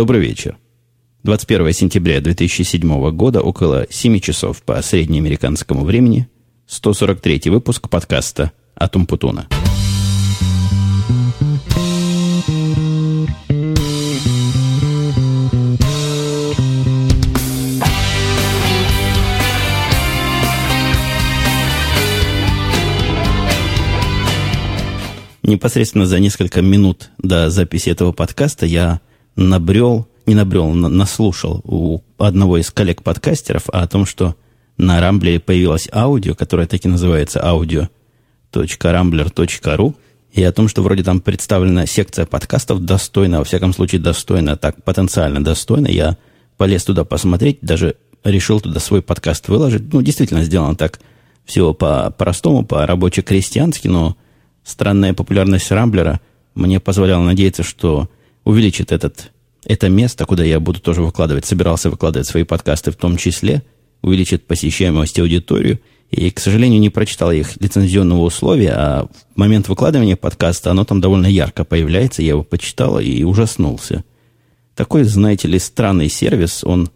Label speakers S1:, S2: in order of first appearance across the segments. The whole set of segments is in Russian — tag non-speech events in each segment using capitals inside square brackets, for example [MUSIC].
S1: Добрый вечер. 21 сентября 2007 года, около 7 часов по среднеамериканскому времени, 143 выпуск подкаста «Атум Путуна». Непосредственно за несколько минут до записи этого подкаста я набрел, не набрел, наслушал у одного из коллег-подкастеров о том, что на Рамблере появилось аудио, которое так и называется audio.rambler.ru, и о том, что вроде там представлена секция подкастов достойно, во всяком случае достойно, так потенциально достойно. Я полез туда посмотреть, даже решил туда свой подкаст выложить. Ну, действительно, сделано так всего по-простому, по-рабоче-крестьянски, но странная популярность Рамблера мне позволяла надеяться, что увеличит этот, это место, куда я буду тоже выкладывать, собирался выкладывать свои подкасты в том числе, увеличит посещаемость аудиторию. И, к сожалению, не прочитал их лицензионного условия, а в момент выкладывания подкаста оно там довольно ярко появляется. Я его почитал и ужаснулся. Такой, знаете ли, странный сервис, он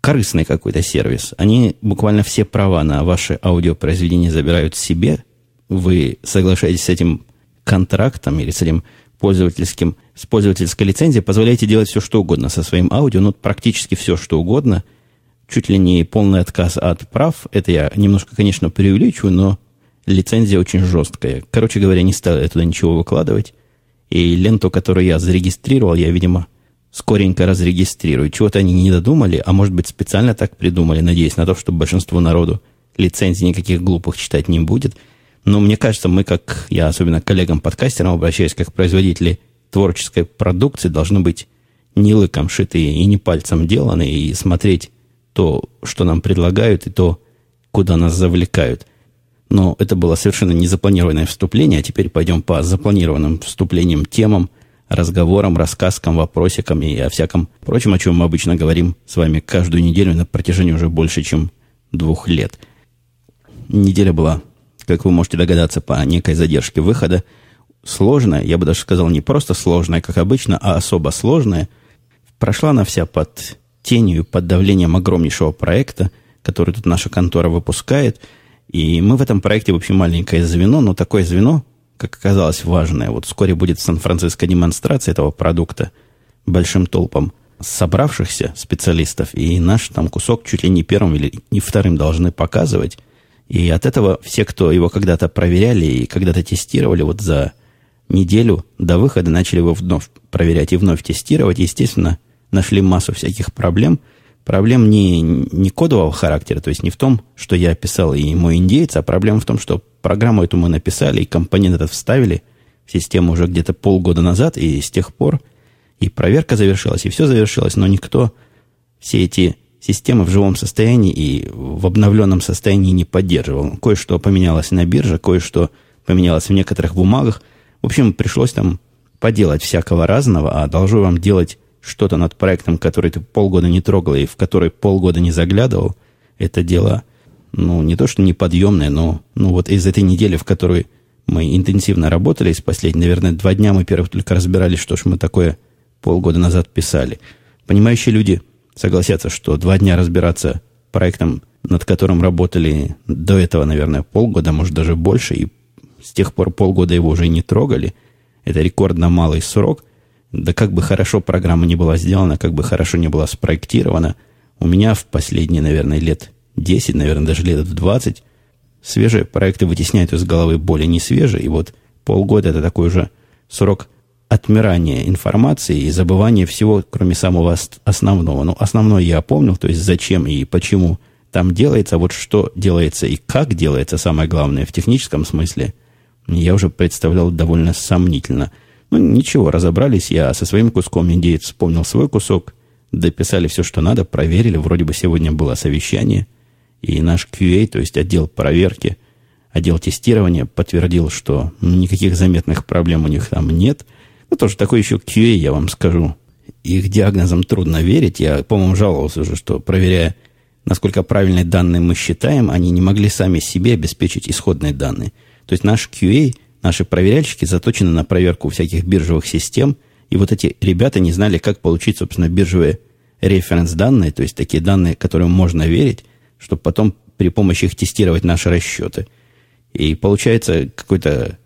S1: корыстный какой-то сервис. Они буквально все права на ваши аудиопроизведения забирают себе. Вы соглашаетесь с этим контрактом или с этим пользовательским, с пользовательской лицензией, позволяете делать все, что угодно со своим аудио, ну, практически все, что угодно – чуть ли не полный отказ от прав. Это я немножко, конечно, преувеличиваю, но лицензия очень жесткая. Короче говоря, не стал я туда ничего выкладывать. И ленту, которую я зарегистрировал, я, видимо, скоренько разрегистрирую. Чего-то они не додумали, а может быть специально так придумали, надеясь на то, что большинство народу лицензий никаких глупых читать не будет. Но мне кажется, мы, как я, особенно коллегам-подкастерам, обращаюсь как производители творческой продукции, должны быть не лыком шитые и не пальцем деланы, и смотреть то, что нам предлагают, и то, куда нас завлекают. Но это было совершенно незапланированное вступление, а теперь пойдем по запланированным вступлениям, темам, разговорам, рассказкам, вопросикам и о всяком прочем, о чем мы обычно говорим с вами каждую неделю на протяжении уже больше, чем двух лет. Неделя была, как вы можете догадаться, по некой задержке выхода, сложная, я бы даже сказал, не просто сложная, как обычно, а особо сложная. Прошла она вся под тенью, под давлением огромнейшего проекта, который тут наша контора выпускает. И мы в этом проекте вообще маленькое звено, но такое звено, как оказалось, важное. Вот вскоре будет в Сан-Франциско демонстрация этого продукта большим толпом собравшихся специалистов, и наш там кусок чуть ли не первым или не вторым должны показывать. И от этого все, кто его когда-то проверяли и когда-то тестировали, вот за неделю до выхода начали его вновь проверять и вновь тестировать. Естественно, нашли массу всяких проблем. Проблем не, не кодового характера, то есть не в том, что я описал и мой индейец, а проблема в том, что программу эту мы написали, и компонент этот вставили в систему уже где-то полгода назад, и с тех пор и проверка завершилась, и все завершилось, но никто все эти системы в живом состоянии и в обновленном состоянии не поддерживал. Кое-что поменялось на бирже, кое-что поменялось в некоторых бумагах. В общем, пришлось там поделать всякого разного, а должу вам делать что-то над проектом, который ты полгода не трогал и в который полгода не заглядывал, это дело, ну, не то что неподъемное, но, ну, вот из этой недели, в которой мы интенсивно работали, из последних, наверное, два дня мы первых только разбирались, что ж мы такое полгода назад писали. Понимающие люди согласятся, что два дня разбираться проектом, над которым работали до этого, наверное, полгода, может, даже больше, и с тех пор полгода его уже не трогали. Это рекордно малый срок – да как бы хорошо программа не была сделана, как бы хорошо не была спроектирована, у меня в последние, наверное, лет 10, наверное, даже лет 20 свежие проекты вытесняют из головы более не свежие. И вот полгода это такой уже срок отмирания информации и забывания всего, кроме самого основного. Ну, основное я помнил, то есть зачем и почему там делается, вот что делается и как делается, самое главное, в техническом смысле, я уже представлял довольно сомнительно – ну, ничего, разобрались. Я со своим куском индеец вспомнил свой кусок, дописали все, что надо, проверили. Вроде бы сегодня было совещание. И наш QA, то есть отдел проверки, отдел тестирования, подтвердил, что никаких заметных проблем у них там нет. Ну, тоже такой еще QA, я вам скажу. Их диагнозам трудно верить. Я, по-моему, жаловался уже, что проверяя, насколько правильные данные мы считаем, они не могли сами себе обеспечить исходные данные. То есть наш QA – Наши проверяльщики заточены на проверку всяких биржевых систем И вот эти ребята не знали, как получить, собственно, биржевые референс-данные, то есть такие данные, которым можно верить, чтобы потом при помощи их тестировать наши расчеты. И получается какой-то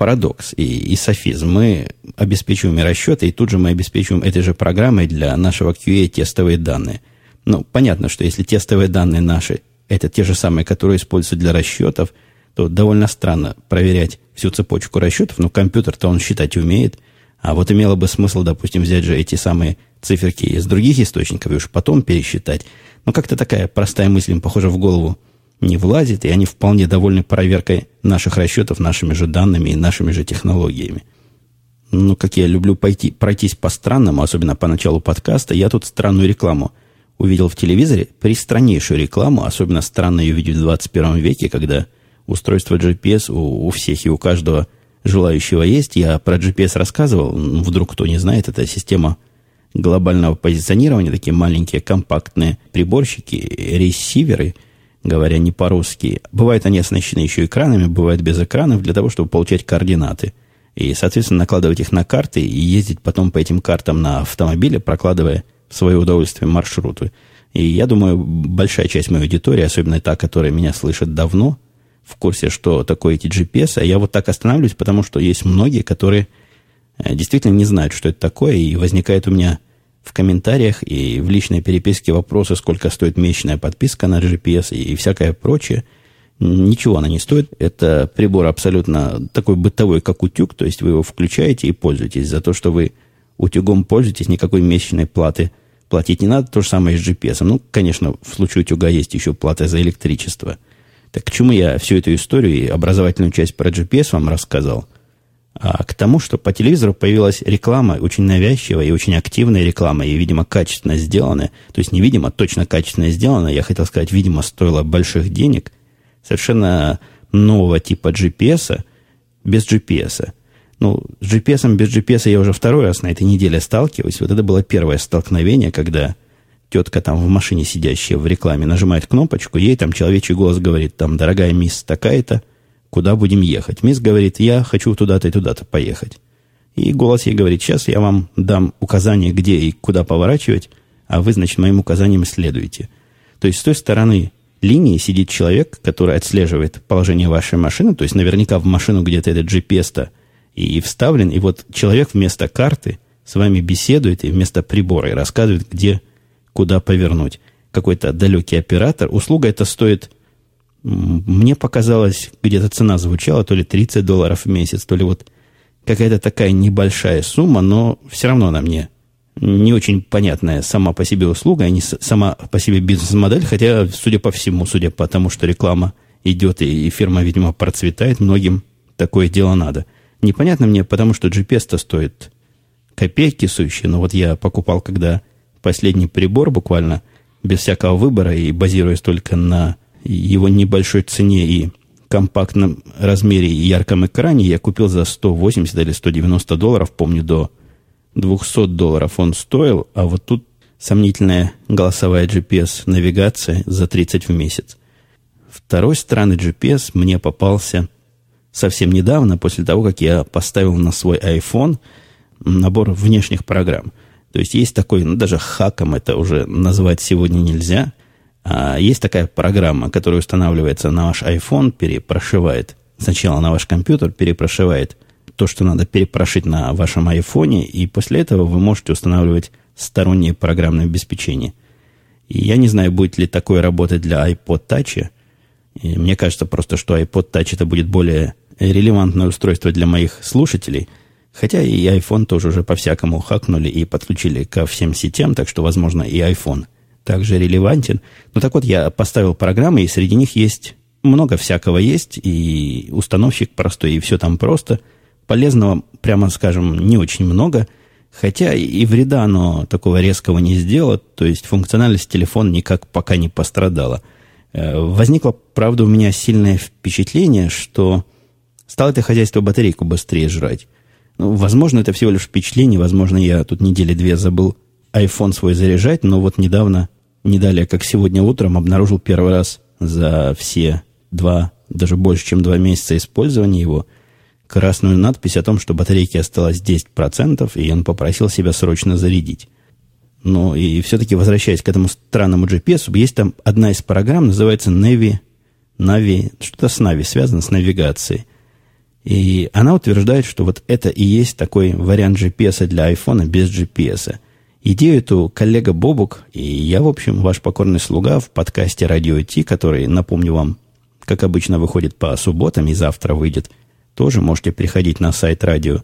S1: парадокс и, и софизм. Мы обеспечиваем расчеты, и тут же мы обеспечиваем этой же программой для нашего QA тестовые данные. Ну, понятно, что если тестовые данные наши это те же самые, которые используются для расчетов, то довольно странно проверять всю цепочку расчетов, но компьютер-то он считать умеет, а вот имело бы смысл, допустим, взять же эти самые циферки из других источников и уж потом пересчитать. Но как-то такая простая мысль им, похоже, в голову не влазит, и они вполне довольны проверкой наших расчетов нашими же данными и нашими же технологиями. Ну, как я люблю пойти, пройтись по странному, особенно по началу подкаста, я тут странную рекламу увидел в телевизоре, пристраннейшую рекламу, особенно странно ее видеть в 21 веке, когда устройство GPS у, у всех и у каждого желающего есть. Я про GPS рассказывал, вдруг кто не знает, это система глобального позиционирования, такие маленькие компактные приборщики, ресиверы, говоря не по-русски. Бывают они оснащены еще экранами, бывают без экранов, для того, чтобы получать координаты. И, соответственно, накладывать их на карты и ездить потом по этим картам на автомобиле, прокладывая в свое удовольствие маршруты. И я думаю, большая часть моей аудитории, особенно та, которая меня слышит давно, в курсе, что такое эти GPS. А я вот так останавливаюсь, потому что есть многие, которые э, действительно не знают, что это такое, и возникает у меня в комментариях и в личной переписке вопросы, сколько стоит месячная подписка на GPS и, всякое прочее. Ничего она не стоит. Это прибор абсолютно такой бытовой, как утюг, то есть вы его включаете и пользуетесь. За то, что вы утюгом пользуетесь, никакой месячной платы платить не надо. То же самое и с GPS. Ну, конечно, в случае утюга есть еще плата за электричество. Так к чему я всю эту историю и образовательную часть про GPS вам рассказал – а к тому, что по телевизору появилась реклама, очень навязчивая и очень активная реклама, и, видимо, качественно сделанная. То есть, не видимо, точно качественно сделанная. Я хотел сказать, видимо, стоила больших денег. Совершенно нового типа GPS, без GPS. Ну, с GPS, без GPS я уже второй раз на этой неделе сталкиваюсь. Вот это было первое столкновение, когда тетка там в машине сидящая в рекламе нажимает кнопочку, ей там человечий голос говорит, там, дорогая мисс такая-то, куда будем ехать. Мисс говорит, я хочу туда-то и туда-то поехать. И голос ей говорит, сейчас я вам дам указание, где и куда поворачивать, а вы, значит, моим указаниям следуете. То есть с той стороны линии сидит человек, который отслеживает положение вашей машины, то есть наверняка в машину где-то этот GPS-то и вставлен, и вот человек вместо карты с вами беседует и вместо прибора и рассказывает, где, куда повернуть. Какой-то далекий оператор. Услуга эта стоит мне показалось, где-то цена звучала, то ли 30 долларов в месяц, то ли вот какая-то такая небольшая сумма, но все равно она мне не очень понятная сама по себе услуга, а не сама по себе бизнес-модель, хотя, судя по всему, судя по тому, что реклама идет и, фирма, видимо, процветает, многим такое дело надо. Непонятно мне, потому что GPS-то стоит копейки сущие, но вот я покупал, когда последний прибор буквально без всякого выбора и базируясь только на его небольшой цене и компактном размере и ярком экране я купил за 180 или 190 долларов, помню, до 200 долларов он стоил, а вот тут сомнительная голосовая GPS-навигация за 30 в месяц. Второй странный GPS мне попался совсем недавно, после того, как я поставил на свой iPhone набор внешних программ. То есть есть такой, ну даже хаком это уже назвать сегодня нельзя – есть такая программа, которая устанавливается на ваш iPhone, перепрошивает сначала на ваш компьютер, перепрошивает то, что надо перепрошить на вашем айфоне, и после этого вы можете устанавливать стороннее программное обеспечение. И я не знаю, будет ли такое работать для iPod Touch. И мне кажется просто, что iPod Touch это будет более релевантное устройство для моих слушателей. Хотя и iPhone тоже уже по-всякому хакнули и подключили ко всем сетям, так что, возможно, и iPhone – также релевантен. Ну так вот, я поставил программы, и среди них есть много всякого есть, и установщик простой, и все там просто. Полезного, прямо скажем, не очень много, хотя и вреда оно такого резкого не сделало, то есть функциональность телефона никак пока не пострадала. Э, возникло, правда, у меня сильное впечатление, что стало это хозяйство батарейку быстрее жрать. Ну, возможно, это всего лишь впечатление, возможно, я тут недели две забыл iPhone свой заряжать, но вот недавно, не далее, как сегодня утром, обнаружил первый раз за все два, даже больше, чем два месяца использования его, красную надпись о том, что батарейки осталось 10%, и он попросил себя срочно зарядить. Ну, и все-таки, возвращаясь к этому странному GPS, есть там одна из программ, называется Navi, Navi, что-то с Navi связано с навигацией. И она утверждает, что вот это и есть такой вариант GPS для iPhone без GPS. Идею эту коллега Бобук и я, в общем, ваш покорный слуга в подкасте «Радио Ти», который, напомню вам, как обычно, выходит по субботам и завтра выйдет, тоже можете приходить на сайт radio-t.com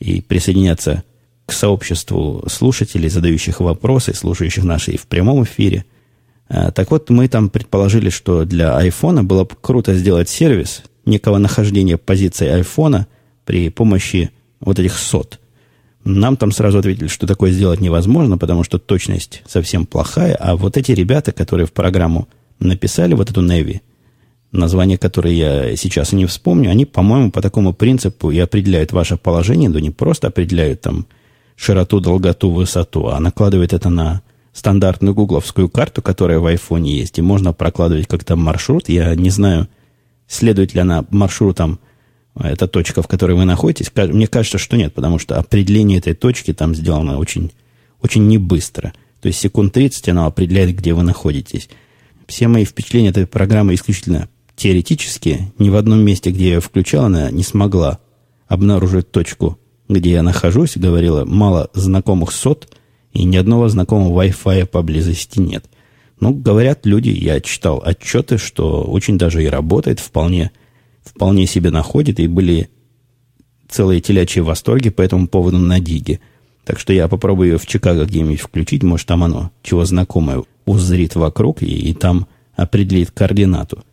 S1: и присоединяться к сообществу слушателей, задающих вопросы, слушающих наши и в прямом эфире – а, так вот, мы там предположили, что для айфона было бы круто сделать сервис некого нахождения позиции айфона при помощи вот этих сот. Нам там сразу ответили, что такое сделать невозможно, потому что точность совсем плохая, а вот эти ребята, которые в программу написали вот эту Неви, название которой я сейчас и не вспомню, они, по-моему, по такому принципу и определяют ваше положение, но не просто определяют там широту, долготу, высоту, а накладывают это на стандартную гугловскую карту, которая в айфоне есть, и можно прокладывать как-то маршрут. Я не знаю, следует ли она маршрутом э, эта точка, в которой вы находитесь. Мне кажется, что нет, потому что определение этой точки там сделано очень, очень не быстро. То есть секунд 30 она определяет, где вы находитесь. Все мои впечатления этой программы исключительно теоретические. Ни в одном месте, где я ее включал, она не смогла обнаружить точку, где я нахожусь. Говорила, мало знакомых сот – и ни одного знакомого Wi-Fi поблизости нет. Ну, говорят люди, я читал отчеты, что очень даже и работает, вполне, вполне себе находит, и были целые телячьи восторги по этому поводу на Диге. Так что я попробую ее в Чикаго где-нибудь включить, может, там оно, чего знакомое, узрит вокруг и, и там определит координату.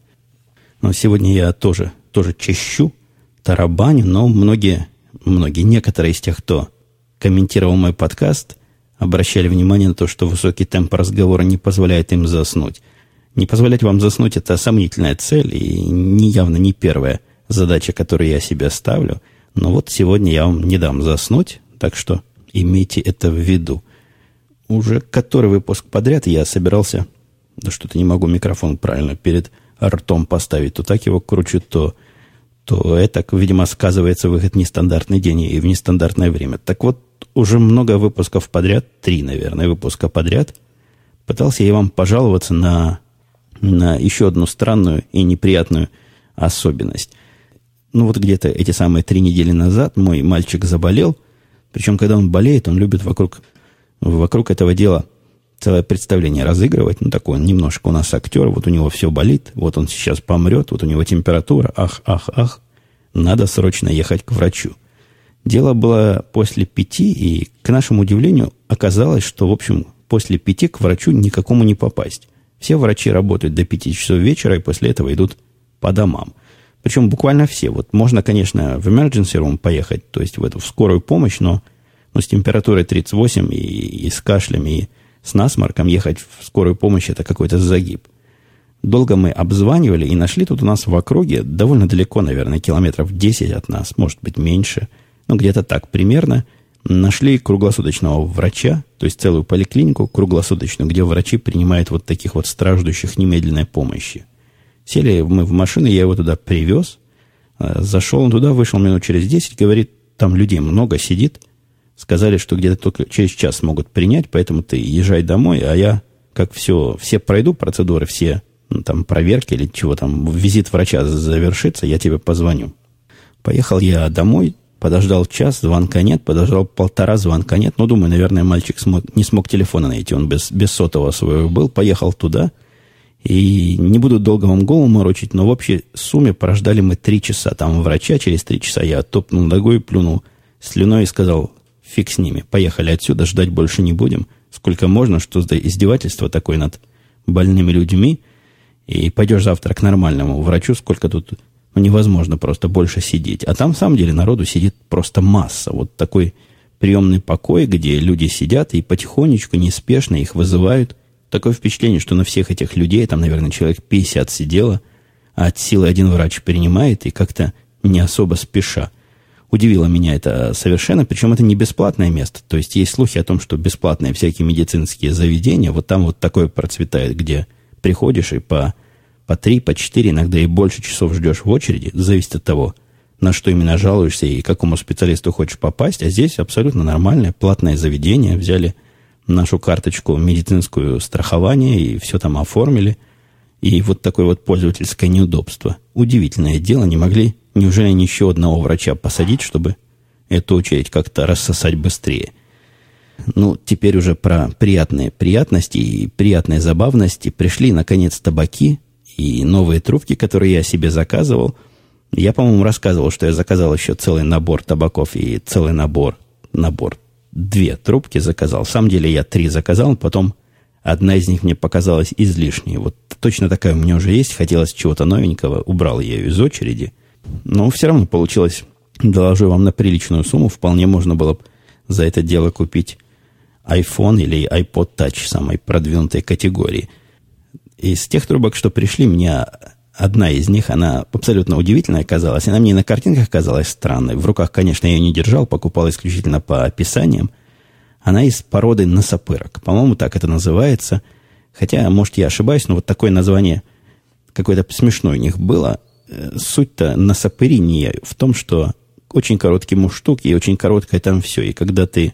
S1: Но сегодня я тоже, тоже чащу, тарабаню, но многие, многие, некоторые из тех, кто комментировал мой подкаст, обращали внимание на то, что высокий темп разговора не позволяет им заснуть. Не позволять вам заснуть – это сомнительная цель и не явно не первая задача, которую я себе ставлю. Но вот сегодня я вам не дам заснуть, так что имейте это в виду. Уже который выпуск подряд я собирался... Да что-то не могу микрофон правильно перед ртом поставить. То так его кручу, то, то это, видимо, сказывается в этот нестандартный день и в нестандартное время. Так вот, уже много выпусков подряд, три, наверное, выпуска подряд, пытался я вам пожаловаться на, на еще одну странную и неприятную особенность. Ну вот где-то эти самые три недели назад мой мальчик заболел, причем когда он болеет, он любит вокруг, вокруг этого дела целое представление разыгрывать. Ну, такой он немножко у нас актер, вот у него все болит, вот он сейчас помрет, вот у него температура, ах, ах, ах, надо срочно ехать к врачу. Дело было после пяти, и, к нашему удивлению, оказалось, что, в общем, после пяти к врачу никакому не попасть. Все врачи работают до пяти часов вечера, и после этого идут по домам. Причем буквально все. Вот можно, конечно, в emergency room поехать, то есть в эту в скорую помощь, но, но с температурой 38 и, и с кашлем, и с насморком ехать в скорую помощь – это какой-то загиб. Долго мы обзванивали и нашли тут у нас в округе, довольно далеко, наверное, километров 10 от нас, может быть, меньше – ну, где-то так примерно, нашли круглосуточного врача, то есть целую поликлинику круглосуточную, где врачи принимают вот таких вот страждущих немедленной помощи. Сели мы в машину, я его туда привез, э, зашел он туда, вышел минут через 10, говорит, там людей много сидит, сказали, что где-то только через час могут принять, поэтому ты езжай домой, а я, как все, все пройду процедуры, все ну, там проверки или чего там, визит врача завершится, я тебе позвоню. Поехал я домой, Подождал час, звонка нет, подождал полтора, звонка нет. Ну, думаю, наверное, мальчик смог, не смог телефона найти, он без, без сотового своего был, поехал туда. И не буду долго вам голову морочить, но в общей сумме прождали мы три часа. Там врача через три часа я топнул ногой, плюнул слюной и сказал, фиг с ними, поехали отсюда, ждать больше не будем. Сколько можно, что за издевательство такое над больными людьми. И пойдешь завтра к нормальному врачу, сколько тут ну, невозможно просто больше сидеть. А там, в самом деле, народу сидит просто масса. Вот такой приемный покой, где люди сидят и потихонечку, неспешно их вызывают. Такое впечатление, что на всех этих людей, там, наверное, человек 50 сидело, а от силы один врач принимает и как-то не особо спеша. Удивило меня это совершенно, причем это не бесплатное место. То есть есть слухи о том, что бесплатные всякие медицинские заведения, вот там вот такое процветает, где приходишь и по по три, по четыре, иногда и больше часов ждешь в очереди, зависит от того, на что именно жалуешься и к какому специалисту хочешь попасть. А здесь абсолютно нормальное платное заведение. Взяли нашу карточку медицинскую страхование и все там оформили. И вот такое вот пользовательское неудобство. Удивительное дело, не могли, неужели еще одного врача посадить, чтобы эту очередь как-то рассосать быстрее. Ну, теперь уже про приятные приятности и приятные забавности. Пришли, наконец, табаки и новые трубки, которые я себе заказывал – я, по-моему, рассказывал, что я заказал еще целый набор табаков и целый набор, набор, две трубки заказал. В самом деле я три заказал, потом одна из них мне показалась излишней. Вот точно такая у меня уже есть, хотелось чего-то новенького, убрал я ее из очереди. Но все равно получилось, доложу вам на приличную сумму, вполне можно было за это дело купить iPhone или iPod Touch самой продвинутой категории. Из тех трубок, что пришли, мне одна из них, она абсолютно удивительная оказалась. Она мне на картинках казалась странной. В руках, конечно, я ее не держал, покупал исключительно по описаниям. Она из породы носопырок. По-моему, так это называется. Хотя, может, я ошибаюсь, но вот такое название какое-то смешное у них было. Э, суть-то носопыри не в том, что очень короткий муштук и очень короткое там все. И когда ты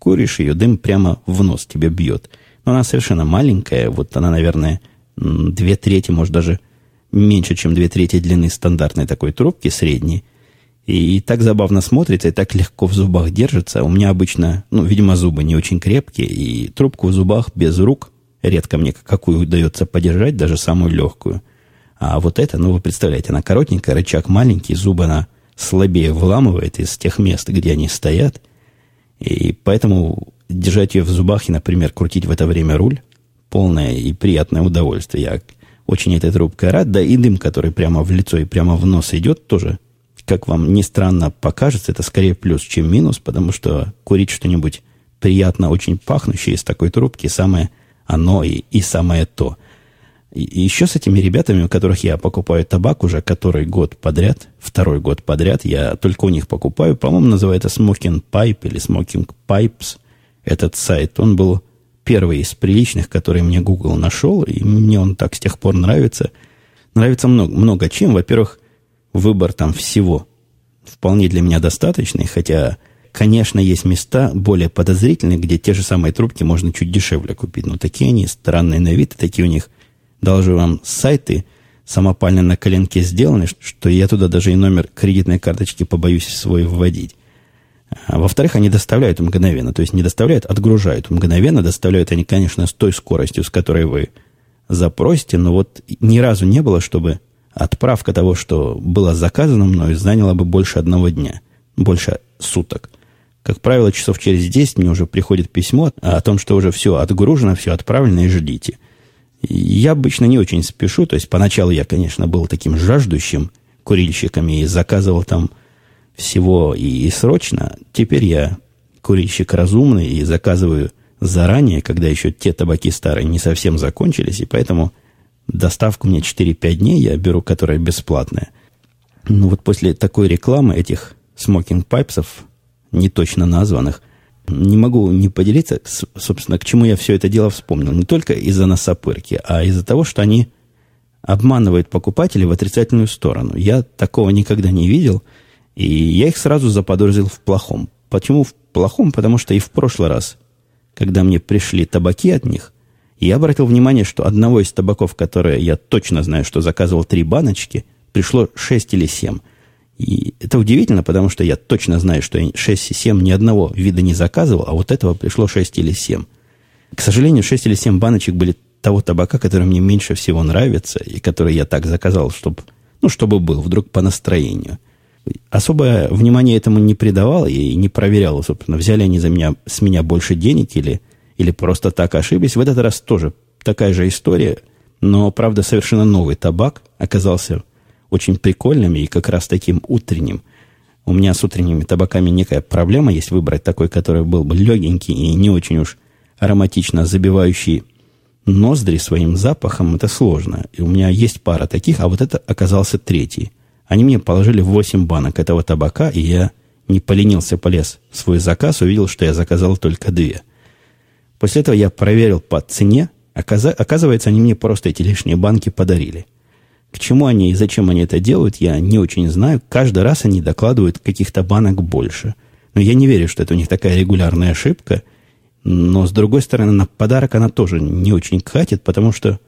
S1: куришь ее, дым прямо в нос тебе бьет. Но она совершенно маленькая. Вот она, наверное, две трети, может, даже меньше, чем две трети длины стандартной такой трубки, средней. И, и так забавно смотрится, и так легко в зубах держится. У меня обычно, ну, видимо, зубы не очень крепкие, и трубку в зубах без рук редко мне какую удается подержать, даже самую легкую. А вот это, ну, вы представляете, она коротенькая, рычаг маленький, зубы она слабее выламывает из тех мест, где они стоят. И поэтому держать ее в зубах и, например, крутить в это время руль – полное и приятное удовольствие. Я очень этой трубкой рад. Да и дым, который прямо в лицо и прямо в нос идет, тоже, как вам ни странно покажется, это скорее плюс, чем минус, потому что курить что-нибудь приятно, очень пахнущее из такой трубки, самое оно и, и самое то. И, еще с этими ребятами, у которых я покупаю табак уже который год подряд, второй год подряд, я только у них покупаю, по-моему, называется Smoking Pipe или Smoking Pipes, этот сайт. Он был первый из приличных, который мне Google нашел, и мне он так с тех пор нравится. Нравится много, много чем. Во-первых, выбор там всего вполне для меня достаточный, хотя, конечно, есть места более подозрительные, где те же самые трубки можно чуть дешевле купить. Но такие они странные на вид, и такие у них, должны вам, сайты самопально на коленке сделаны, что я туда даже и номер кредитной карточки побоюсь свой вводить. А во-вторых, они доставляют мгновенно. То есть не доставляют, отгружают мгновенно. Доставляют они, конечно, с той скоростью, с которой вы запросите. Но вот ни разу не было, чтобы отправка того, что было заказано мною, заняла бы больше одного дня. Больше суток. Как правило, часов через 10 мне уже приходит письмо о том, что уже все отгружено, все отправлено и ждите. Я обычно не очень спешу. То есть поначалу я, конечно, был таким жаждущим курильщиком и заказывал там всего и, и срочно. Теперь я курильщик разумный и заказываю заранее, когда еще те табаки старые не совсем закончились, и поэтому доставку мне 4-5 дней я беру, которая бесплатная. Ну вот после такой рекламы этих Smokingpipes ов, не точно названных, не могу не поделиться, собственно, к чему я все это дело вспомнил. Не только из-за носопырки, а из-за того, что они обманывают покупателей в отрицательную сторону. Я такого никогда не видел – и я их сразу заподозрил в плохом. Почему в плохом? Потому что и в прошлый раз, когда мне пришли табаки от них, я обратил внимание, что одного из табаков, которые я точно знаю, что заказывал три баночки, пришло шесть или семь. И это удивительно, потому что я точно знаю, что 6 и 7 ни одного вида не заказывал, а вот этого пришло 6 или 7. К сожалению, 6 или 7 баночек были того табака, который мне меньше всего нравится, и который я так заказал, чтобы, ну, чтобы был вдруг по настроению – особое внимание этому не придавал и не проверял, собственно, взяли они за меня, с меня больше денег или, или просто так ошиблись. В этот раз тоже такая же история, но, правда, совершенно новый табак оказался очень прикольным и как раз таким утренним. У меня с утренними табаками некая проблема есть выбрать такой, который был бы легенький и не очень уж ароматично забивающий ноздри своим запахом. Это сложно. И у меня есть пара таких, а вот это оказался третий – они мне положили 8 банок этого табака, и я не поленился, полез в свой заказ, увидел, что я заказал только две. После этого я проверил по цене. Оказывается, они мне просто эти лишние банки подарили. К чему они и зачем они это делают, я не очень знаю. Каждый раз они докладывают каких-то банок больше. Но я не верю, что это у них такая регулярная ошибка. Но, с другой стороны, на подарок она тоже не очень катит, потому что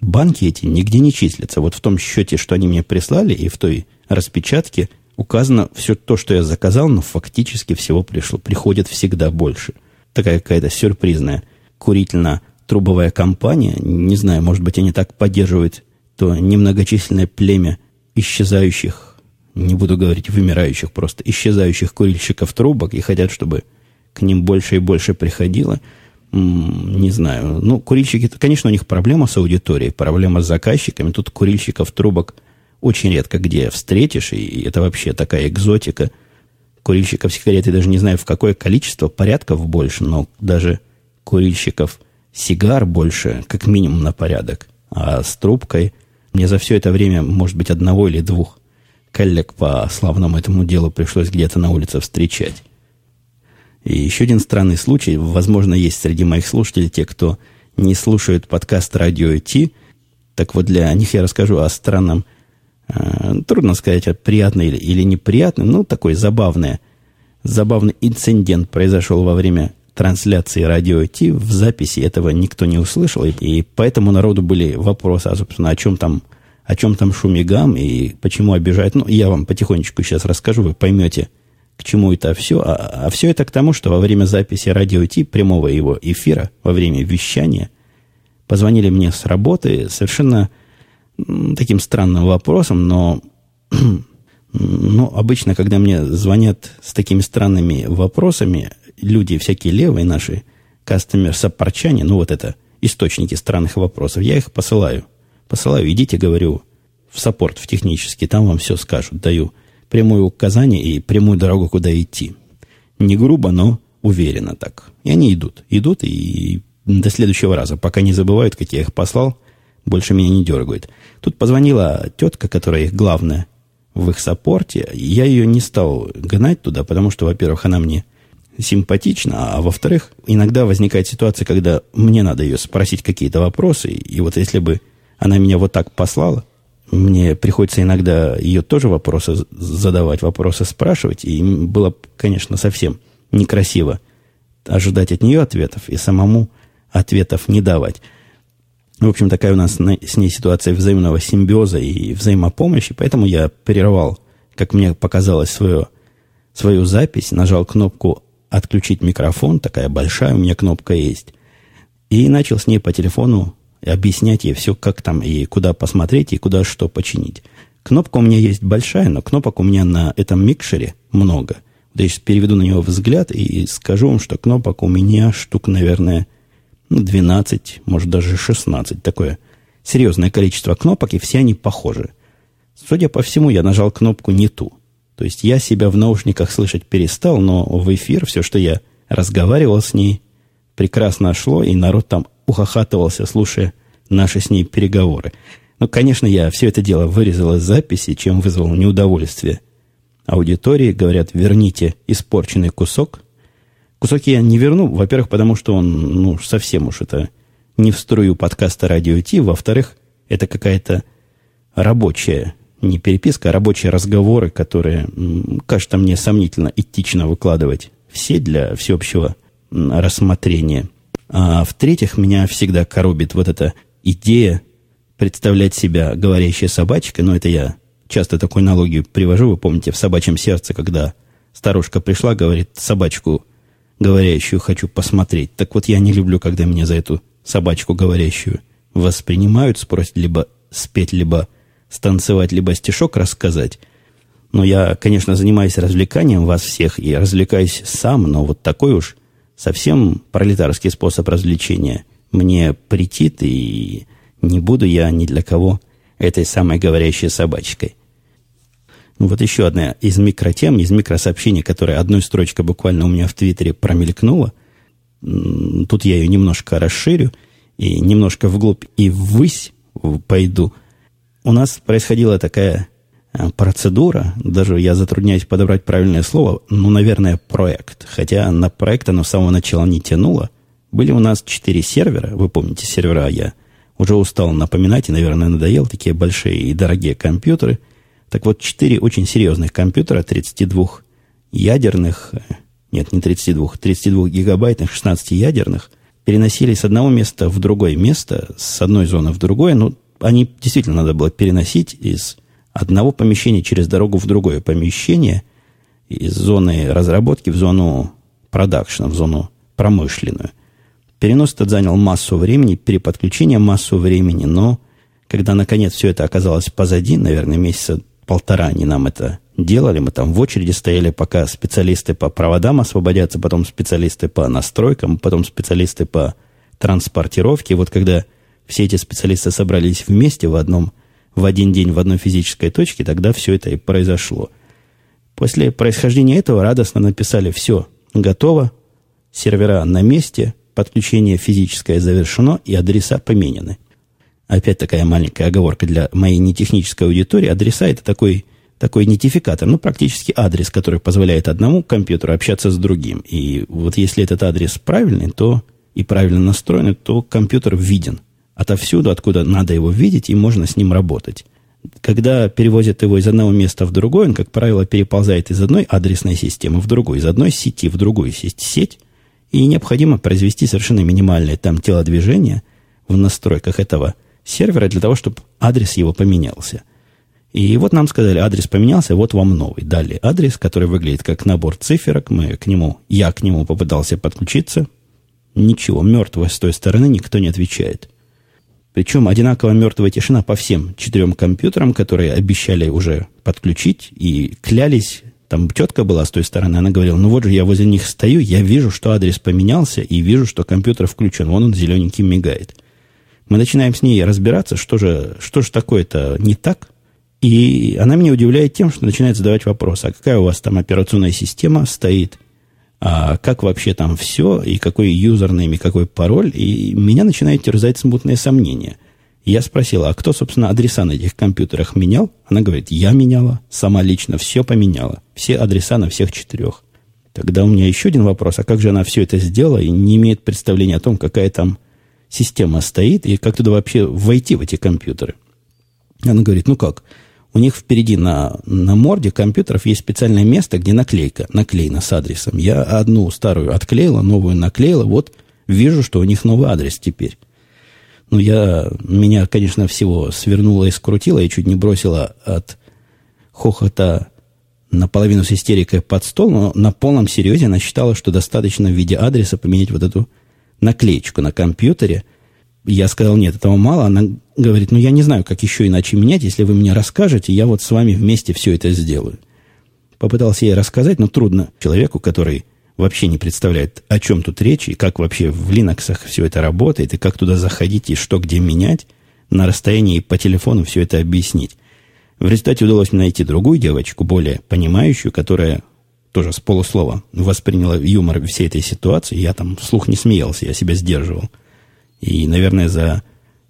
S1: банки эти нигде не числятся. Вот в том счете, что они мне прислали, и в той распечатке указано все то, что я заказал, но фактически всего пришло. Приходит всегда больше. Такая какая-то сюрпризная курительно-трубовая компания. Не знаю, может быть, они так поддерживают то немногочисленное племя исчезающих, не буду говорить вымирающих, просто исчезающих курильщиков трубок и хотят, чтобы к ним больше и больше приходило. Не знаю. Ну, курильщики, конечно, у них проблема с аудиторией, проблема с заказчиками. Тут курильщиков трубок очень редко где встретишь, и это вообще такая экзотика. Курильщиков сигарет я даже не знаю, в какое количество, порядков больше, но даже курильщиков сигар больше, как минимум на порядок. А с трубкой мне за все это время, может быть, одного или двух коллег по славному этому делу пришлось где-то на улице встречать. И еще один странный случай, возможно, есть среди моих слушателей те, кто не слушают подкаст «Радио Ти». Так вот, для них я расскажу о странном, трудно сказать, приятный или, или неприятный, ну, такой забавный, забавный инцидент произошел во время трансляции радио Ти. В записи этого никто не услышал, и, и поэтому народу были вопросы, а, собственно, о чем там, о чем там шум и гам, и почему обижают. Ну, я вам потихонечку сейчас расскажу, вы поймете, к чему это все? А, а все это к тому, что во время записи радио Ти, прямого его эфира, во время вещания, позвонили мне с работы совершенно таким странным вопросом, но [CLEARS THROAT] но обычно, когда мне звонят с такими странными вопросами, люди всякие левые наши, кастомер-саппорчане, ну вот это источники странных вопросов, я их посылаю. Посылаю, идите, говорю, в саппорт, в технический, там вам все скажут, даю прямое указание и прямую дорогу, куда идти. Не грубо, но уверенно так. И они идут. Идут и до следующего раза, пока не забывают, как я их послал, больше меня не дергают. Тут позвонила тетка, которая их главная в их саппорте. Я ее не стал гнать туда, потому что, во-первых, она мне симпатична, а во-вторых, иногда возникает ситуация, когда мне надо ее спросить какие-то вопросы, и вот если бы она меня вот так послала, мне приходится иногда ее тоже вопросы задавать, вопросы спрашивать, и было, конечно, совсем некрасиво ожидать от нее ответов и самому ответов не давать. В общем, такая у нас с ней ситуация взаимного симбиоза и взаимопомощи, поэтому я прервал, как мне показалось, свою, свою запись, нажал кнопку «Отключить микрофон», такая большая у меня кнопка есть, и начал с ней по телефону объяснять ей все, как там и куда посмотреть, и куда что починить. Кнопка у меня есть большая, но кнопок у меня на этом микшере много. То есть переведу на него взгляд и скажу вам, что кнопок у меня штук, наверное, 12, ну, может даже 16. Такое серьезное количество кнопок, и все они похожи. Судя по всему, я нажал кнопку не ту. То есть я себя в наушниках слышать перестал, но в эфир все, что я разговаривал с ней, прекрасно шло, и народ там ухахатывался, слушая наши с ней переговоры. Ну, конечно, я все это дело вырезал из записи, чем вызвал неудовольствие аудитории. Говорят, верните испорченный кусок. Кусок я не верну, во-первых, потому что он, ну, совсем уж это не в струю подкаста «Радио Ти», во-вторых, это какая-то рабочая, не переписка, а рабочие разговоры, которые, кажется мне, сомнительно этично выкладывать все для всеобщего рассмотрения. А в-третьих, меня всегда коробит вот эта идея представлять себя говорящей собачкой, но это я часто такую аналогию привожу, вы помните, в «Собачьем сердце», когда старушка пришла, говорит, собачку говорящую хочу посмотреть. Так вот, я не люблю, когда меня за эту собачку говорящую воспринимают, спросят либо спеть, либо станцевать, либо стишок рассказать. Но я, конечно, занимаюсь развлеканием вас всех и развлекаюсь сам, но вот такой уж совсем пролетарский способ развлечения мне претит, и не буду я ни для кого этой самой говорящей собачкой. Ну, вот еще одна из микротем, из микросообщений, которая одной строчкой буквально у меня в Твиттере промелькнула. Тут я ее немножко расширю и немножко вглубь и ввысь пойду. У нас происходила такая Э, процедура, даже я затрудняюсь подобрать правильное слово, ну, наверное, проект. Хотя на проект оно с самого начала не тянуло. Были у нас четыре сервера, вы помните, сервера я уже устал напоминать и, наверное, надоел такие большие и дорогие компьютеры. Так вот, четыре очень серьезных компьютера, 32 ядерных, э, нет, не 32, 32 гигабайтных, 16 ядерных, переносили с одного места в другое место, с одной зоны в другое. Ну, они действительно надо было переносить из одного помещения через дорогу в другое помещение, из зоны разработки в зону продакшена, в зону промышленную. Перенос этот занял массу времени, переподключение массу времени, но когда, наконец, все это оказалось позади, наверное, месяца полтора они нам это делали, мы там в очереди стояли, пока специалисты по проводам освободятся, потом специалисты по настройкам, потом специалисты по транспортировке. Вот когда все эти специалисты собрались вместе в одном, в один день в одной физической точке, тогда все это и произошло. После происхождения этого радостно написали «все, готово, сервера на месте, подключение физическое завершено и адреса поменены». Опять такая маленькая оговорка для моей нетехнической аудитории. Адреса – это такой такой идентификатор, ну, практически адрес, который позволяет одному компьютеру общаться с другим. И вот если этот адрес правильный, то и правильно настроенный, то компьютер виден отовсюду, откуда надо его видеть, и можно с ним работать. Когда перевозят его из одного места в другое, он, как правило, переползает из одной адресной системы в другую, из одной сети в другую сеть, и необходимо произвести совершенно минимальное там телодвижение в настройках этого сервера для того, чтобы адрес его поменялся – и вот нам сказали, адрес поменялся, вот вам новый. Дали адрес, который выглядит как набор циферок. Мы к нему, я к нему попытался подключиться. Ничего, мертвого с той стороны никто не отвечает. Причем одинаково мертвая тишина по всем четырем компьютерам, которые обещали уже подключить и клялись. Там тетка была с той стороны, она говорила, ну вот же я возле них стою, я вижу, что адрес поменялся, и вижу, что компьютер включен, вон он зелененький мигает. Мы начинаем с ней разбираться, что же, что же такое-то не так, и она меня удивляет тем, что начинает задавать вопрос, а какая у вас там операционная система стоит, а как вообще там все, и какой юзернейм, и какой пароль, и меня начинает терзать смутные сомнения. Я спросил, а кто, собственно, адреса на этих компьютерах менял? Она говорит, я меняла, сама лично все поменяла, все адреса на всех четырех. Тогда у меня еще один вопрос, а как же она все это сделала и не имеет представления о том, какая там система стоит и как туда вообще войти в эти компьютеры? Она говорит, ну как, у них впереди на, на морде компьютеров есть специальное место, где наклейка наклеена с адресом. Я одну старую отклеила, новую наклеила. Вот вижу, что у них новый адрес теперь. Ну, я, меня, конечно, всего свернуло и скрутило, и чуть не бросила от хохота наполовину с истерикой под стол, но на полном серьезе она считала, что достаточно в виде адреса поменять вот эту наклеечку на компьютере – я сказал, нет, этого мало. Она говорит, ну я не знаю, как еще иначе менять. Если вы мне расскажете, я вот с вами вместе все это сделаю. Попытался ей рассказать, но трудно человеку, который вообще не представляет, о чем тут речь, и как вообще в Linux все это работает, и как туда заходить, и что где менять, на расстоянии по телефону все это объяснить. В результате удалось найти другую девочку, более понимающую, которая тоже с полуслова восприняла юмор всей этой ситуации. Я там вслух не смеялся, я себя сдерживал – и, наверное, за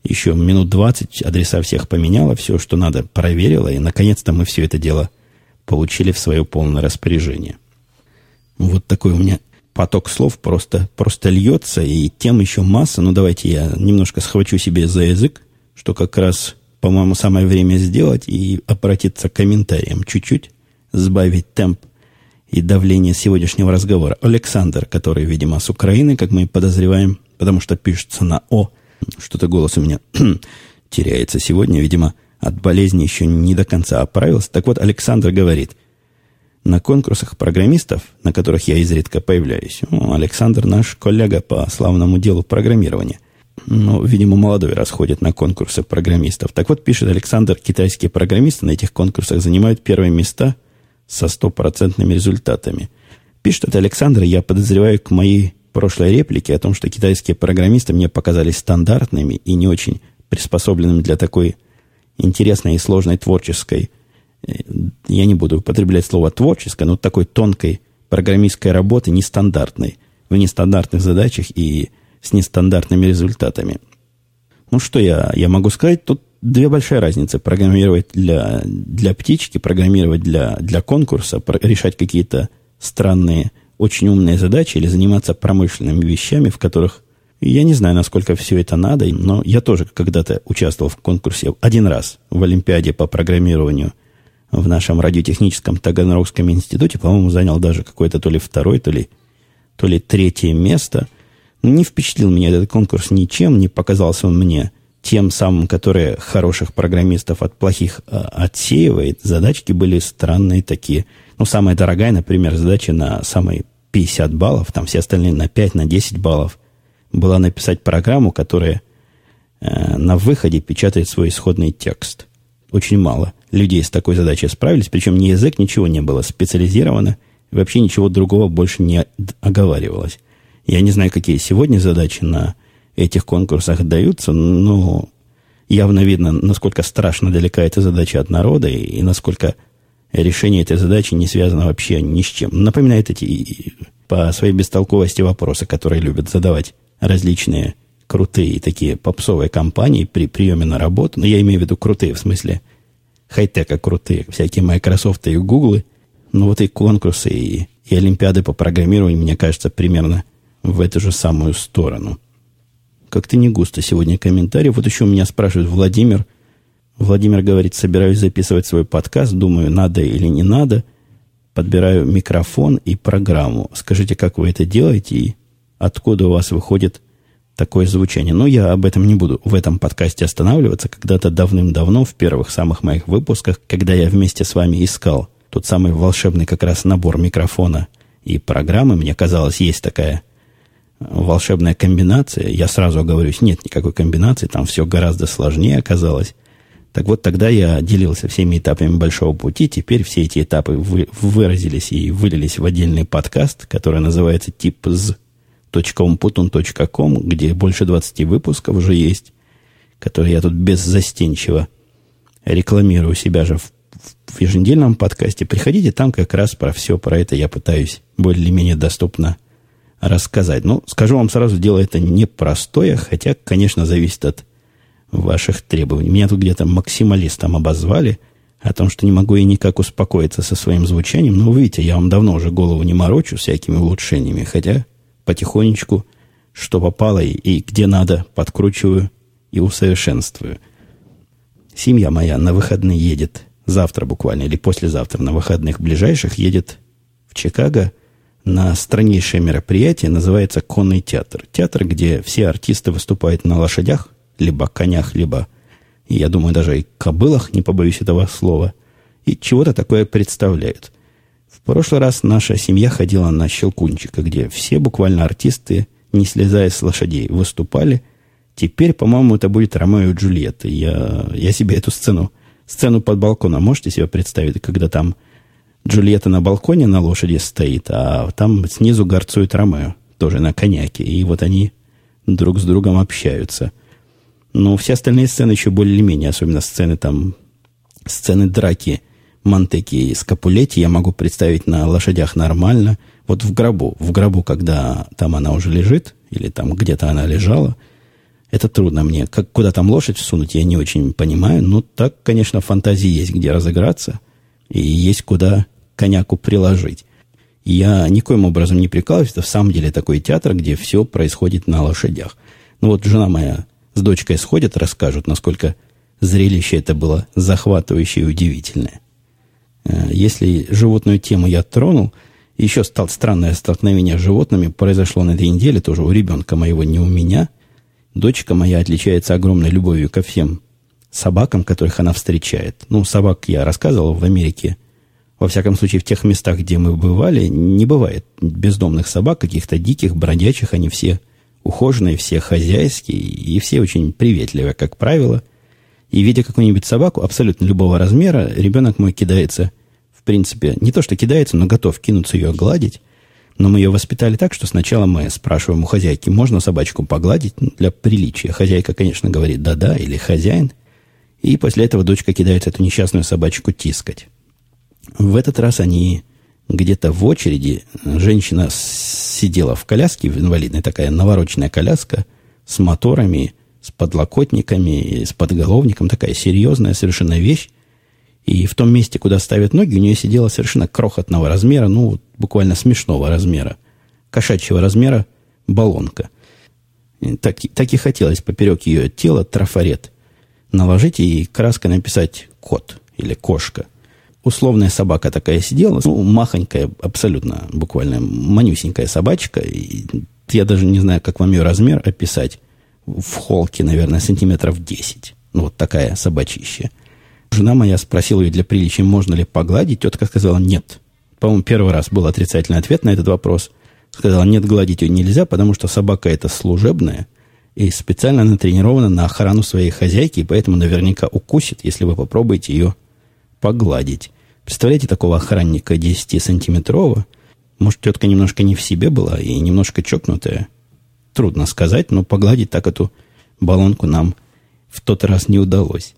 S1: еще минут 20 адреса всех поменяла, все, что надо, проверила, и, наконец-то, мы все это дело получили в свое полное распоряжение. Вот такой у меня поток слов просто, просто льется, и тем еще масса. Ну, давайте я немножко схвачу себе за язык, что как раз, по-моему, самое время сделать, и обратиться к комментариям чуть-чуть, сбавить темп и давление сегодняшнего разговора. Александр, который, видимо, с Украины, как мы подозреваем, потому что пишется на «о». Что-то голос у меня [CLEARS THROAT] теряется сегодня, видимо, от болезни еще не до конца оправился. Так вот, Александр говорит, на конкурсах программистов, на которых я изредка появляюсь, ну, Александр наш коллега по славному делу программирования. Ну, видимо, молодой расходит на конкурсы программистов. Так вот, пишет Александр, китайские программисты на этих конкурсах занимают первые места со стопроцентными результатами. Пишет это Александр, я подозреваю, к моей прошлой реплике о том, что китайские программисты мне показались стандартными и не очень приспособленными для такой интересной и сложной творческой, э, я не буду употреблять слово творческой, но такой тонкой программистской работы, нестандартной, в нестандартных задачах и с нестандартными результатами. Ну, что я, я могу сказать? Тут две большие разницы. Программировать для, для птички, программировать для, для конкурса, решать какие-то странные очень умные задачи или заниматься промышленными вещами, в которых Я не знаю, насколько все это надо, но я тоже когда-то участвовал в конкурсе один раз в Олимпиаде по программированию в нашем радиотехническом Таганрогском институте. По-моему, занял даже какое-то то ли второе, то ли, то ли третье место. Не впечатлил меня этот конкурс ничем, не показался он мне тем самым, которые хороших программистов от плохих а, отсеивает. Задачки были странные такие. Ну, самая дорогая, например, задача на самые 50 баллов, там все остальные на 5, на 10 баллов – была написать программу, которая э, на выходе печатает свой исходный текст. Очень мало людей с такой задачей справились, причем ни язык, ничего не было специализировано, вообще ничего другого больше не оговаривалось. Я не знаю, какие сегодня задачи на этих конкурсах даются, но явно видно, насколько страшно далека эта задача от народа и, и насколько решение этой задачи не связано вообще ни с чем. Напоминает эти по своей бестолковости вопросы, которые любят задавать различные крутые такие попсовые компании при приеме на работу, но я имею в виду крутые, в смысле хай-тека крутые, всякие Microsoft и Google, ну вот и конкурсы, и, и олимпиады по программированию, мне кажется, примерно в эту же самую сторону. Как-то не густо сегодня комментарий. Вот еще у меня спрашивает Владимир. Владимир говорит, собираюсь записывать свой подкаст, думаю, надо или не надо. Подбираю микрофон и программу. Скажите, как вы это делаете и откуда у вас выходит такое звучание. Но я об этом не буду в этом подкасте останавливаться. Когда-то давным-давно, в первых самых моих выпусках, когда я вместе с вами искал тот самый волшебный как раз набор микрофона и программы, мне казалось, есть такая волшебная комбинация. Я сразу оговорюсь, нет никакой комбинации, там все гораздо сложнее оказалось. Так вот, тогда я делился всеми этапами большого пути. Теперь все эти этапы вы, выразились и вылились в отдельный подкаст, который называется «Тип з .umputun.com, где больше 20 выпусков уже есть, которые я тут беззастенчиво рекламирую себя же в, в еженедельном подкасте. Приходите, там как раз про все про это я пытаюсь более-менее доступно рассказать. Ну, скажу вам сразу, дело это непростое, хотя, конечно, зависит от ваших требований. Меня тут где-то максималистом обозвали о том, что не могу и никак успокоиться со своим звучанием. Но, вы видите, я вам давно уже голову не морочу всякими улучшениями, хотя потихонечку, что попало и, и где надо, подкручиваю и усовершенствую. Семья моя на выходные едет завтра буквально или послезавтра на выходных ближайших едет в Чикаго на страннейшее мероприятие, называется «Конный театр». Театр, где все артисты выступают на лошадях, либо конях, либо, я думаю, даже и кобылах, не побоюсь этого слова, и чего-то такое представляют – в прошлый раз наша семья ходила на Щелкунчика, где все буквально артисты, не слезая с лошадей, выступали. Теперь, по-моему, это будет Ромео и Джульетта. Я, я себе эту сцену, сцену под балконом можете себе представить, когда там Джульетта на балконе на лошади стоит, а там снизу горцует Ромео, тоже на коняке. И вот они друг с другом общаются. Но все остальные сцены еще более-менее, особенно сцены там, сцены драки – Монтеки и Скапулетти я могу представить на лошадях нормально. Вот в гробу, в гробу, когда там она уже лежит, или там где-то она лежала, это трудно мне. Как, куда там лошадь всунуть, я не очень понимаю. Ну, так, конечно, фантазии есть, где разыграться, и есть куда коняку приложить. Я никоим образом не прикалываюсь, это в самом деле такой театр, где все происходит на лошадях. Ну вот жена моя с дочкой сходят, расскажут, насколько зрелище это было захватывающее и удивительное. Э, если животную тему я тронул, еще стал странное столкновение с животными произошло на этой неделе, тоже у ребенка моего, не у меня. Дочка моя отличается огромной любовью ко всем собакам, которых она встречает. Ну, собак я рассказывал в Америке. Во всяком случае, в тех местах, где мы бывали, не бывает бездомных собак, каких-то диких, бродячих. Они все ухоженные, все хозяйские и все очень приветливые, как правило – и видя какую-нибудь собаку абсолютно любого размера, ребенок мой кидается, в принципе, не то что кидается, но готов кинуться ее гладить. Но мы ее воспитали так, что сначала мы спрашиваем у хозяйки, можно собачку погладить ну, для приличия. Хозяйка, конечно, говорит «да-да» или «хозяин». И после этого дочка кидает эту несчастную собачку тискать. В этот раз они где-то в очереди, женщина сидела в коляске, в инвалидной такая навороченная коляска с моторами – с подлокотниками, с подголовником, такая серьезная совершенно вещь. И в том месте, куда ставят ноги, у нее сидела совершенно крохотного размера, ну, буквально смешного размера, кошачьего размера баллонка. Так, так и хотелось поперек ее тела трафарет наложить и краской написать кот или кошка. Условная собака такая сидела, ну, махонькая, абсолютно, буквально манюсенькая собачка. И я даже не знаю, как вам ее размер описать. В холке, наверное, сантиметров 10. Ну, вот такая собачища. Жена моя спросила ее для приличия, можно ли погладить. Тетка сказала нет. По-моему, первый раз был отрицательный ответ на этот вопрос. Сказала, нет, гладить ее нельзя, потому что собака это служебная и специально натренирована на охрану своей хозяйки, и поэтому наверняка укусит, если вы попробуете ее погладить. Представляете такого охранника 10-сантиметрового? Может, тетка немножко не в себе была и немножко чокнутая? Трудно сказать, но погладить так эту баллонку нам в тот раз не удалось.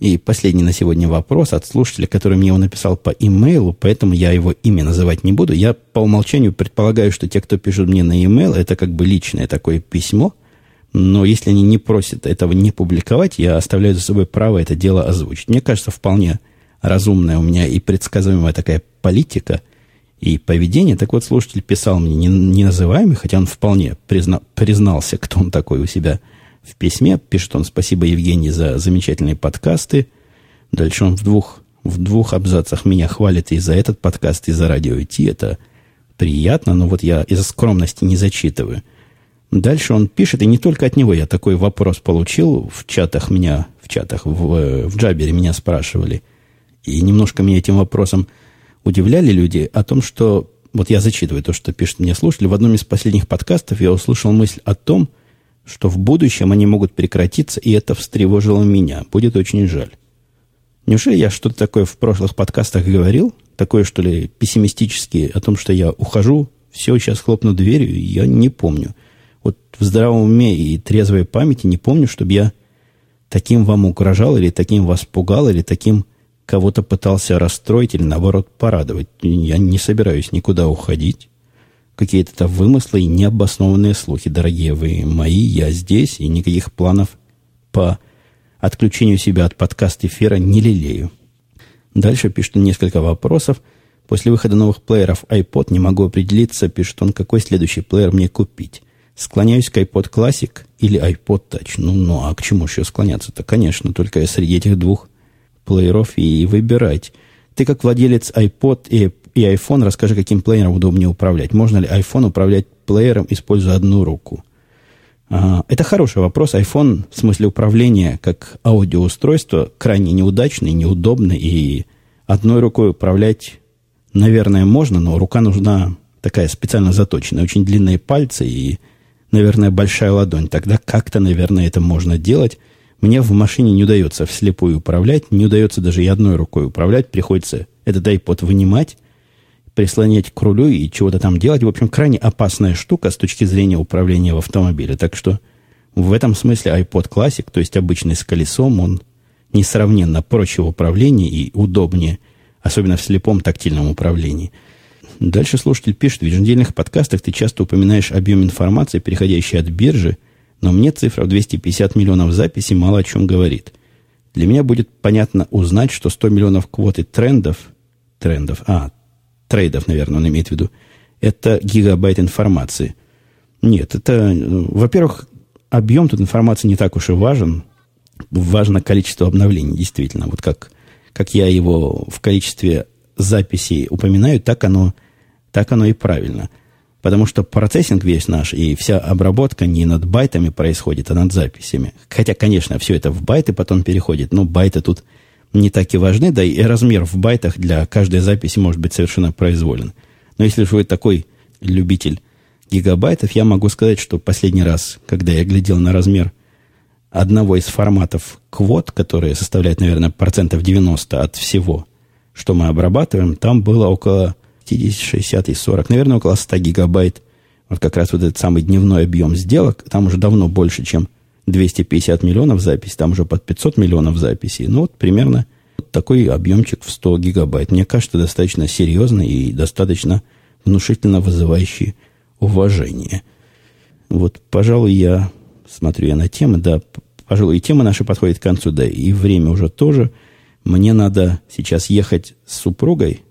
S1: И последний на сегодня вопрос от слушателя, который мне его написал по имейлу, поэтому я его имя называть не буду. Я по умолчанию предполагаю, что те, кто пишут мне на имейл, это как бы личное такое письмо, но если они не просят этого не публиковать, я оставляю за собой право это дело озвучить. Мне кажется, вполне разумная у меня и предсказуемая такая политика и поведение. Так вот, слушатель писал мне не, называемый, хотя он вполне призна, признался, кто он такой у себя – в письме. Пишет он «Спасибо, Евгений, за замечательные подкасты». Дальше он в двух, в двух абзацах меня хвалит и за этот подкаст, и за радио идти. Это приятно, но вот я из скромности не зачитываю. Дальше он пишет, и не только от него я такой вопрос получил. В чатах меня, в чатах, в, в Джабере меня спрашивали. И немножко меня этим вопросом удивляли люди о том, что... Вот я зачитываю то, что пишет мне слушатель. В одном из последних подкастов я услышал мысль о том, что в будущем они могут прекратиться, и это встревожило меня. Будет очень жаль. Неужели я что-то такое в прошлых подкастах говорил? Такое, что ли, пессимистические, о том, что я ухожу, все, сейчас хлопну дверью, я не помню. Вот в здравом уме и трезвой памяти не помню, чтобы я таким вам угрожал, или таким вас пугал, или таким кого-то пытался расстроить, или наоборот порадовать. Я не собираюсь никуда уходить какие-то там вымыслы и необоснованные слухи. Дорогие вы мои, я здесь, и никаких планов по отключению себя от подкаст эфира не лелею. Дальше пишет несколько вопросов. После выхода новых плееров iPod не могу определиться, пишет он, какой следующий плеер мне купить. Склоняюсь к iPod Classic или iPod Touch. Ну, ну а к чему еще склоняться-то? Конечно, только среди этих двух плееров и выбирать. Ты как владелец iPod и и iPhone, расскажи, каким плеером удобнее управлять. Можно ли iPhone управлять плеером, используя одну руку? А, это хороший вопрос. iPhone в смысле управления как аудиоустройство крайне неудачный, неудобный. И одной рукой управлять, наверное, можно, но рука нужна такая специально заточенная. Очень длинные пальцы и, наверное, большая ладонь. Тогда как-то, наверное, это можно делать. Мне в машине не удается вслепую управлять, не удается даже и одной рукой управлять. Приходится этот iPod вынимать, прислонять к рулю и чего-то там делать. В общем, крайне опасная штука с точки зрения управления в автомобиле. Так что в этом смысле iPod Classic, то есть обычный с колесом, он несравненно проще в управлении и удобнее, особенно в слепом тактильном управлении. Дальше слушатель пишет, в еженедельных подкастах ты часто упоминаешь объем информации, переходящей от биржи, но мне цифра в 250 миллионов записей мало о чем говорит. Для меня будет понятно узнать, что 100 миллионов квоты трендов, трендов, а, трейдов, наверное, он имеет в виду, это гигабайт информации. Нет, это, во-первых, объем тут информации не так уж и важен. Важно количество обновлений, действительно. Вот как, как я его в количестве записей упоминаю, так оно, так оно и правильно. Потому что процессинг весь наш и вся обработка не над байтами происходит, а над записями. Хотя, конечно, все это в байты потом переходит, но байты тут не так и важны, да и размер в байтах для каждой записи может быть совершенно произволен. Но если же вы такой любитель гигабайтов, я могу сказать, что последний раз, когда я глядел на размер одного из форматов квот, которые составляют, наверное, процентов 90 от всего, что мы обрабатываем, там было около 50, 60 и 40, наверное, около 100 гигабайт. Вот как раз вот этот самый дневной объем сделок, там уже давно больше, чем 250 миллионов записей, там уже под 500 миллионов записей. Ну, вот примерно такой объемчик в 100 гигабайт. Мне кажется, достаточно серьезный и достаточно внушительно вызывающий уважение. Вот, пожалуй, я смотрю я на темы, да, пожалуй, и тема наша подходит к концу, да, и время уже тоже. Мне надо сейчас ехать с супругой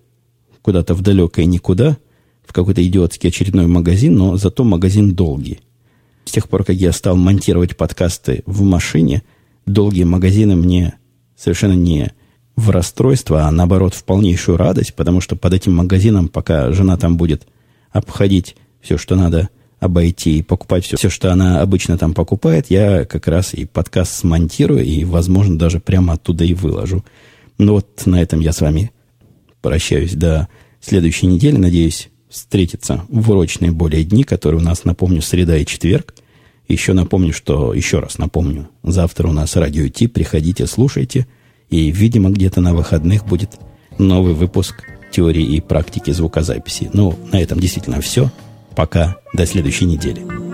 S1: куда-то в далекое никуда, в какой-то идиотский очередной магазин, но зато магазин долгий. С тех пор, как я стал монтировать подкасты в машине, долгие магазины мне совершенно не в расстройство, а наоборот в полнейшую радость, потому что под этим магазином, пока жена там будет обходить все, что надо обойти и покупать все, все, что она обычно там покупает, я как раз и подкаст смонтирую, и, возможно, даже прямо оттуда и выложу. Ну вот на этом я с вами прощаюсь до следующей недели. Надеюсь, встретиться в урочные более дни, которые у нас, напомню, среда и четверг. Еще напомню, что, еще раз напомню, завтра у нас радио Ти, приходите, слушайте, и, видимо, где-то на выходных будет новый выпуск теории и практики звукозаписи. Ну, на этом действительно все. Пока, до следующей недели.